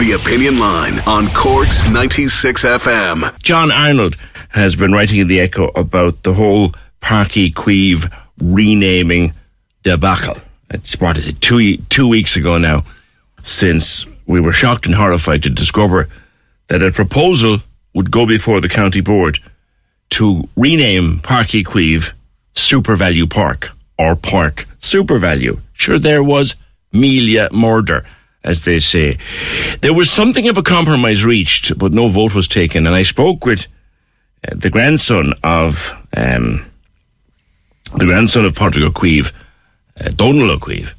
The Opinion Line on Corks 96 FM. John Arnold has been writing in the Echo about the whole Páirc Uí Chaoimh renaming debacle. it's It started two two weeks ago now, since we were shocked and horrified to discover that a proposal would go before the county board to rename Páirc Uí Chaoimh Super Value Park or Park SuperValu. Sure, there was Melia murder as they say. There was something of a compromise reached, but no vote was taken. And I spoke with uh, the grandson of um, the grandson of Patrick Ó Caoimh, uh, Donald Ó Caoimh.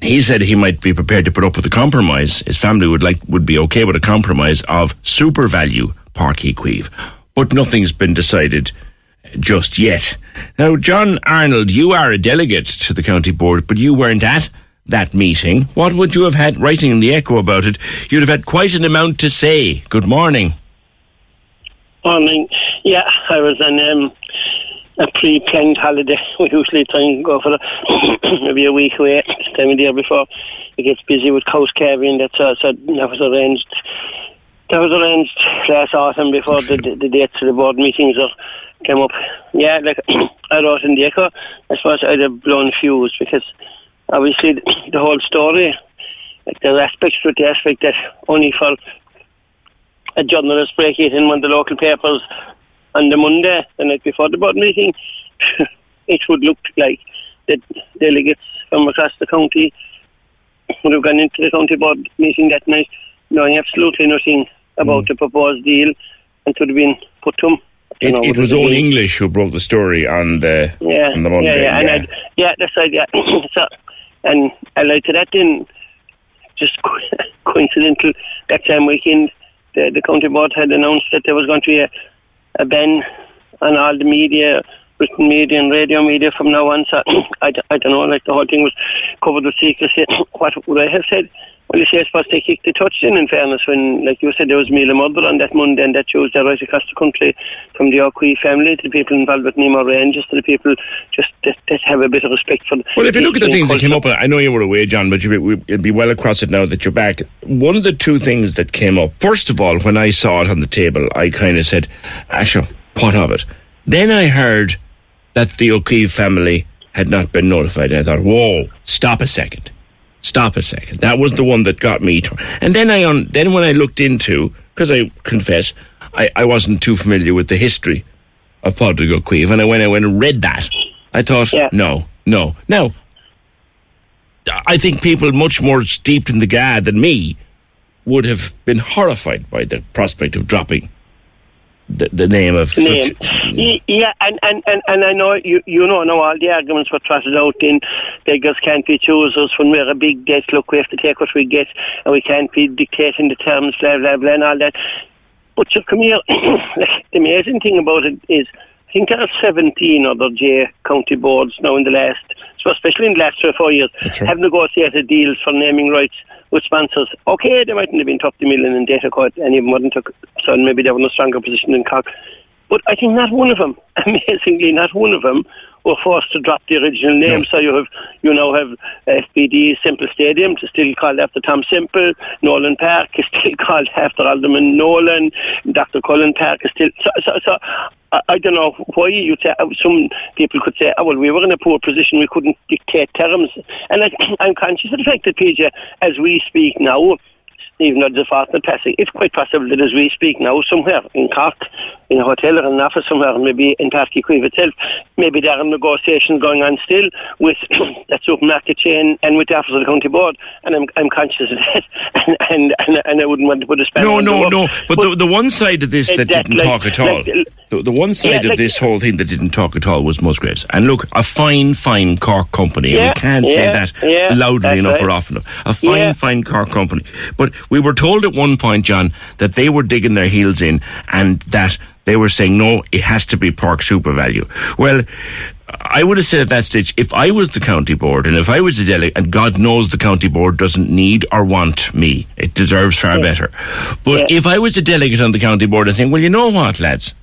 He said he might be prepared to put up with a compromise. His family would like would be okay with a compromise of super value Páirc Uí Chaoimh, but nothing's been decided just yet. Now, John Arnold, you are a delegate to the county board, but you weren't at that meeting. What would you have had writing in the Echo about it? You'd have had quite an amount to say. Good morning. Morning. Yeah, I was on um, a pre-planned holiday. We usually try and go for a, maybe a week away this time of the year before it gets busy with coast carving. That's uh, so that was arranged. That was arranged last autumn before the, the, the dates of the board meetings are, came up. Yeah, like I wrote in the Echo, I suppose I'd have blown fuse because obviously the, whole story, like there's aspects to it, the aspect that only for a journalist break it in one of the local papers on the Monday, the night before the board meeting, it would look like the delegates from across the county would have gone into the county board meeting that night knowing absolutely nothing about mm. the proposed deal and would have been put to them. It, know, it was all English who broke the story on the yeah, on the Monday. Yeah, yeah, yeah. And yeah that's right. Yeah, so and I like to that then just coincidental that same weekend the, the county board had announced that there was going to be a, a ban on all the media, written media and radio media from now on. So I, I don't know, like the whole thing was covered with secrecy. what would I have said? Well, you see, I suppose they kicked the touch in, in fairness, when, like you said, there was Mila Mother on that Monday and that Tuesday right across the country from the Ó Caoimh family to the people involved with Nemo Rangers to the people just that, that have a bit of respect for Well, if you look at the things culture. that came up, I know you were away, John, but you'd be, be well across it now that you're back. One of the two things that came up, first of all, when I saw it on the table, I kind of said, Asher, what of it? Then I heard that the Ó Caoimh family had not been notified, and I thought, whoa, stop a second Stop a second. That was the one that got me. To, and then I on then when I looked into because I confess I, I wasn't too familiar with the history of Pádraig Ó Caoimh, and I when I went and read that, I thought, yeah. no, no. Now, I think people much more steeped in the GAA than me would have been horrified by the prospect of dropping the, the name of name. Such, yeah, and, and, and, and I know you you know now all the arguments were trotted out in beggars can't be choosers when we're a big debt. Look, we have to take what we get, and we can't be dictating the terms, blah blah blah, and all that. But so come here, the amazing thing about it is, I think there are 17 other GAA county boards now in the last, so especially in the last three or four years, right. have negotiated deals for naming rights with sponsors. Okay, they mightn't have been top the million in data code, and even wouldn't took, so maybe they were in a stronger position than Cork. But I think not one of them, amazingly, not one of them were forced to drop the original name. So you have you now have FBD Semple Stadium, still called after Tom Semple. Nolan Park is still called after Alderman Nolan. Dr. Cullen Park is still so. so, so I, I don't know why you say some people could say, "Oh well, we were in a poor position; we couldn't dictate terms." And I, I'm conscious of the fact that PJ, as we speak now, even though there's a fortnight er passing, it's quite possible that as we speak now, somewhere in Cork, in a hotel or in an office somewhere, maybe in Uí Chaoimh itself, maybe there are negotiations going on still with that supermarket chain and with the office of the county board, and I'm, I'm conscious of that, and, and, and, and I wouldn't want to put a spell No, no, no. work. But, the, the one side of this that that, didn't like- talk at all, like- the, the one side Yeah, of like- this whole thing that didn't talk at all was Musgraves. And look, a fine, fine Cork company. and Yeah, we can't say that yeah, loudly enough right. or often enough. A fine, Yeah. fine Cork company. But we were told at one point, John, that they were digging their heels in and that they were saying, no, it has to be Park SuperValu. Well, I would have said at that stage, if I was the county board and if I was a delegate, and God knows the county board doesn't need or want me, it deserves far better. But Yeah. if I was a delegate on the county board, I think, well, you know what, lads,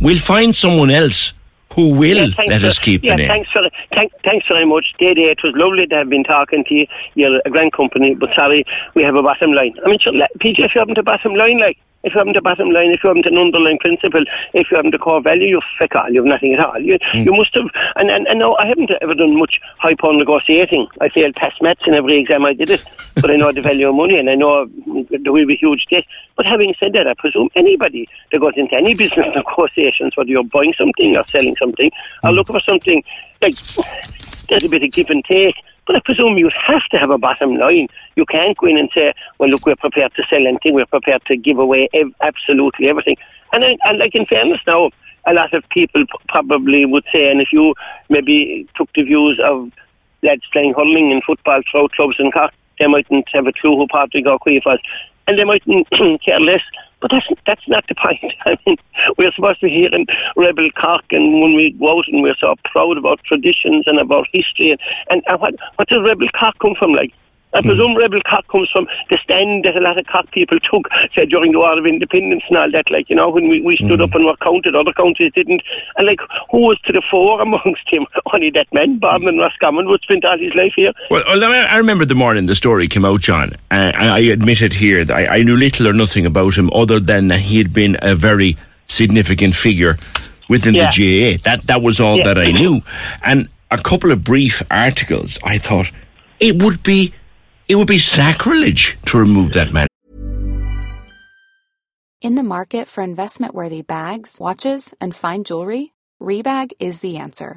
we'll find someone else who will Yeah, let for- us keep yeah, the name. Thanks, for, thank, thanks very much. Dede, it was lovely to have been talking to you. You're a grand company, but sorry, we have a bottom line. I mean, PJ, if you haven't a bottom line, like, if you haven't a bottom line, if you haven't an underlying principle, if you haven't a core value, you're feck all, you have nothing at all. You, Mm. you must have, and, and, and no, I haven't ever done much high pound negotiating. I failed past maths in every exam I did it, but I know the value of money and I know there will be huge debt. But having said that, I presume anybody that goes into any business negotiations, whether you're buying something or selling something, or looking for something, like, there's a bit of give and take. But I presume you have to have a bottom line. You can't go in and say, well, look, we're prepared to sell anything, we're prepared to give away ev- absolutely everything. And, I, and like in fairness now, a lot of people probably would say, and if you maybe took the views of lads playing hurling and football throughout clubs in Cork, they mightn't have a clue who Patrick Ó Caoimh was. And they mightn't care less. But that's that's not the point. I mean, we're supposed to be hearing Rebel Cork, and when we go out and we're so proud about traditions and about history, and, and, and what, what does Rebel Cork come from? Like, I presume mm. Rebel Cork comes from the stand that a lot of Cork people took, say, during the War of Independence and all that. Like, you know, when we, we stood up mm. and were counted, other counties didn't. And, like, who was to the fore amongst him? Only that man, Bob and Roscommon, would spend all his life here. Well, I remember the morning the story came out, John, and I admitted here that I, I knew little or nothing about him other than that he had been a very significant figure within Yeah. the GAA. That that was all Yeah. that I knew. And a couple of brief articles, I thought it would be it would be sacrilege to remove that man. In the market for investment worthy bags, watches, and fine jewelry, Rebag is the answer.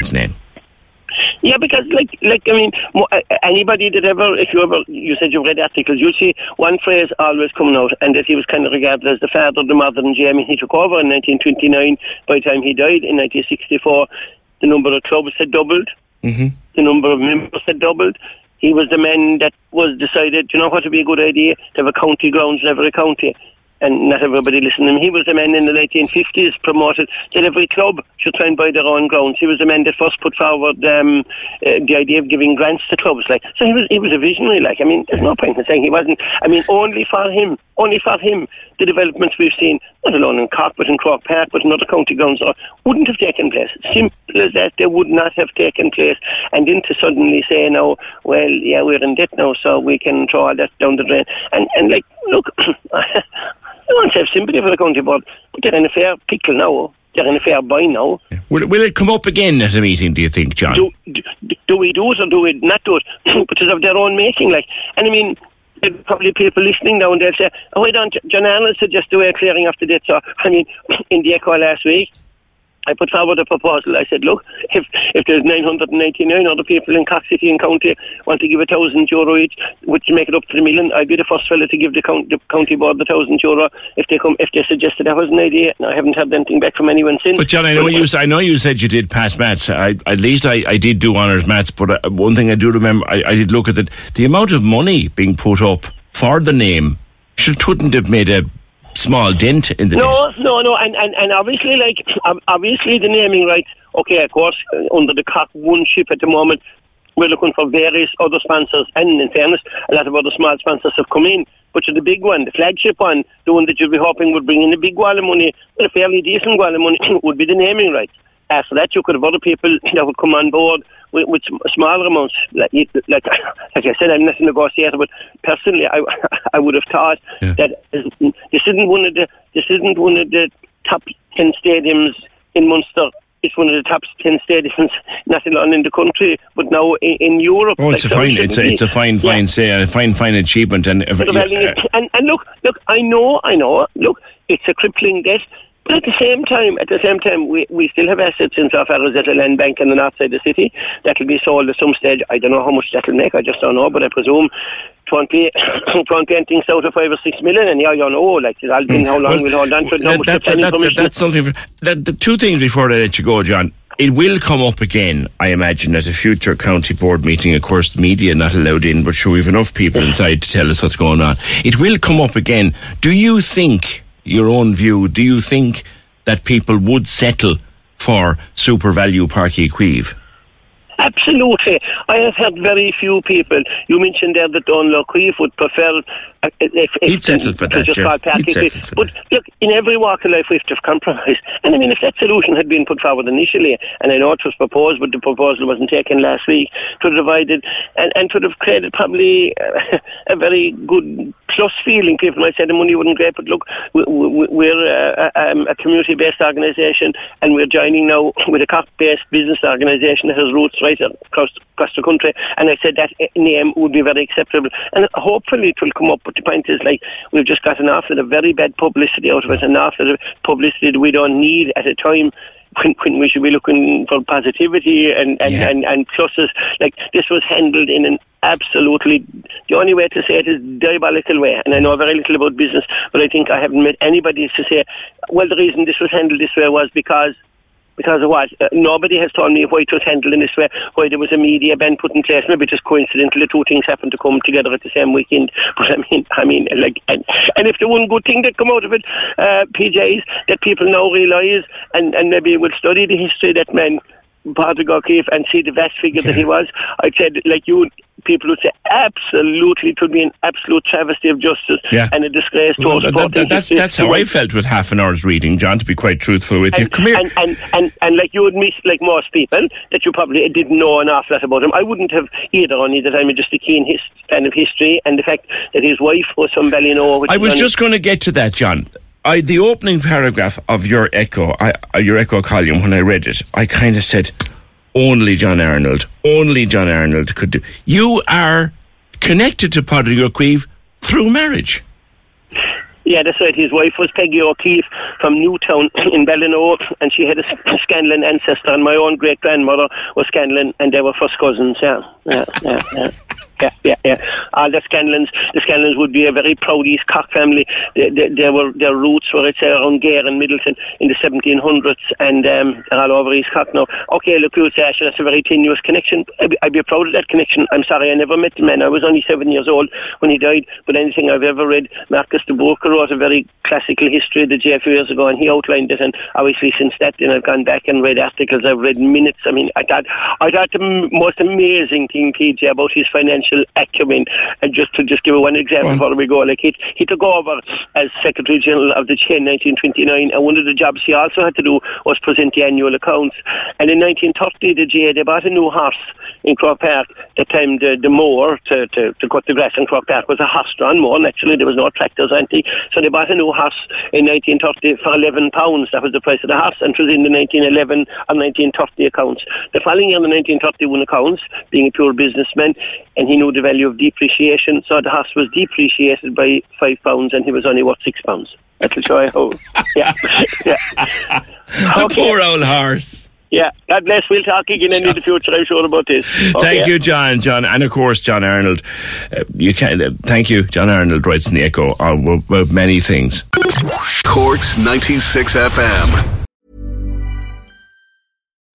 His name. Yeah, because like like I mean, anybody that ever, if you ever, you said you read articles, you see one phrase always coming out, and that he was kind of regarded as the father of the modern GAA. He took over in 1929. By the time he died in 1964, the number of clubs had doubled. Mm-hmm. The number of members had doubled. He was the man that was decided, you know what would be a good idea to have a county grounds in every county. And not everybody listened to him. He was the man in the 1950s promoted that every club should try and buy their own grounds. He was the man that first put forward um, uh, the idea of giving grants to clubs. Like so, he was he was a visionary. Like I mean, there's no point in saying he wasn't. I mean, only for him, only for him, the developments we've seen, not alone in Cork but in Croke Park, but in other county grounds, wouldn't have taken place. Simple as that, they would not have taken place. And then to suddenly say, no, well, yeah, we're in debt now, so we can throw all that down the drain. And and like, look. I want to have sympathy for the county board, but they're in a fair pickle now. They're in a fair buy now. Will, will it come up again at a meeting, do you think, John? Do, do, do we do it or do we not do it? because of their own making, like. And I mean, there'll probably people listening now and they'll say, oh, why don't John Arnold suggest a way of clearing off the debt? So, I mean, in the Echo last week, I put forward a proposal. I said, look, if if there's 999 other people in Cork City and County want to give a thousand euro each, which make it up to the million, I'd be the first fella to give the, the county board the thousand euro if they come if they suggested that was an idea. And I haven't had anything back from anyone since. But John, I know you. I know you said you did pass maths. I, at least I, I did do honours maths. But uh, one thing I do remember, I, I did look at it. The amount of money being put up for the name should wouldn't have made a small dent in the no, no, no, and, and and obviously, like obviously, the naming rights. Okay, of course, uh, under the Cock One ship at the moment, we're looking for various other sponsors, and in fairness, a lot of other small sponsors have come in. But the big one, the flagship one, the one that you'd be hoping would bring in a big wall of money, well, a fairly decent wall of money, would be the naming rights. After that, you could have other people that would come on board with, with smaller amounts. Like, like, like I said, I'm not a negotiator, but personally, I, I would have thought Yeah. that this isn't one of the this isn't one of the top ten stadiums in Munster. It's one of the top ten stadiums, not alone in the country, but now in, in Europe. Oh, it's a Like, so fine. It's a, it's a be. fine, Yeah. fine say, a fine, fine achievement. And if, having uh, and, and look, look, I know, I know. Look, it's a crippling debt. But at the same time, at the same time, we, we still have assets in South as at a land bank in the north side of the city that will be sold at some stage. I don't know how much that will make. I just don't know. But I presume won't be, won't be anything south of five or six million. And yeah, you know, like it's all been how long we'll hold on to it. That, much that, the planning that, permission- that's something. For, that, the two things before I let you go, John. It will come up again, I imagine, at a future county board meeting. Of course, the media not allowed in, but sure, we've enough people inside to tell us what's going on. It will come up again. Do you think, your own view, do you think that people would settle for super value Páirc Uí Chaoimh? Absolutely. I have heard very few people. You mentioned there that Don Locrief would prefer. Uh, if, if, He'd settle for that, just yeah. He'd settle for But that. look, in every walk of life, we have to compromise. And I mean, if that solution had been put forward initially, and I know it was proposed, but the proposal wasn't taken last week, it would have divided and, and it would have created probably uh, a very good plus feeling. People might say the money wouldn't great, but look, we, we, we're uh, um, a community-based organisation, and we're joining now with a Cork-based business organisation that has roots right across, across the country. And I said that name would be very acceptable, and hopefully it will come up. But the point is, like, we've just got an awful of very bad publicity out of it, an awful of publicity that we don't need at a time. When, when we should be looking for positivity and, and, Yeah. and, and pluses, like this was handled in an absolutely the only way to say it is diabolical way. And I know very little about business, but I think I haven't met anybody to say, well, the reason this was handled this way was because because of what? Uh, nobody has told me why it was handled in this way, why there was a media ban put in place. Maybe just coincidentally, two things happened to come together at the same weekend. But I mean, I mean, like, and, and if the one good thing that come out of it, uh, PJ, is that people now realise and, and maybe will study the history that man. Patrick O'Keefe and see the vast figure that he was. I said, like you, people would say, absolutely, it would be an absolute travesty of justice Yeah. and a disgrace to Well, our that- that- that's that's how I felt with half an hour's reading, John. To be quite truthful with you, and, come here. And, and, and, and like you would miss, like most people, that you probably didn't know an awful lot about him. I wouldn't have either, only that I'm just a keen his, fan of history and the fact that his wife was from Ballynoe. Which I was just going to get to that, John. I, the opening paragraph of your echo, I, uh, your echo column, when I read it, I kind of said, "Only John Arnold, only John Arnold could do." You are connected to Pádraig O'Keefe through marriage. Yeah, that's right. His wife was Peggy O'Keefe from Newtown in Ballynoe, and she had a Scanlon ancestor, and my own great grandmother was Scanlon, and they were first cousins. Yeah, yeah, yeah. yeah. Yeah, yeah, yeah. All the Scanlons, the Scanlons would be a very proud East Cork family. They, they, they were their roots were it's around Gare and Midleton in the 1700s, and um, they're all over East Cork now. Okay, look, you say that's a very tenuous connection. I'd be, I'd be proud of that connection. I'm sorry, I never met the man. I was only seven years old when he died. But anything I've ever read, Marcus de Búrca wrote a very classical history of the GAA a few years ago, and he outlined it. And obviously, since that, then I've gone back and read articles. I've read minutes. I mean, I thought I thought the most amazing thing, PJ, about his financial acumen. And just to just give one example before we go, like he he took over as Secretary General of the GAA in 1929, and one of the jobs he also had to do was present the annual accounts. And in 1930, the GAA they bought a new horse in Croke Park. Uh, the time the the mower to, to to cut the grass in Croke Park was a horse-drawn mower. Naturally, there was no tractors or anything, so they bought a new horse in 1930 for 11 pounds. That was the price of the horse, and it was in the 1911 and 1930 accounts. The following year, the 1931 accounts, being a pure businessman, and he knew the value of depreciation, so the horse was depreciated by five pounds, and he was only worth six pounds. That'll show you how. Yeah, yeah. The poor old horse. Yeah, God bless. We'll talk again in the future. I'm sure about this. Thank you, John. John, and of course, John Arnold. Uh, you can. Uh, thank you, John Arnold. Writes in the Echo uh, about many things. Corks 96 FM.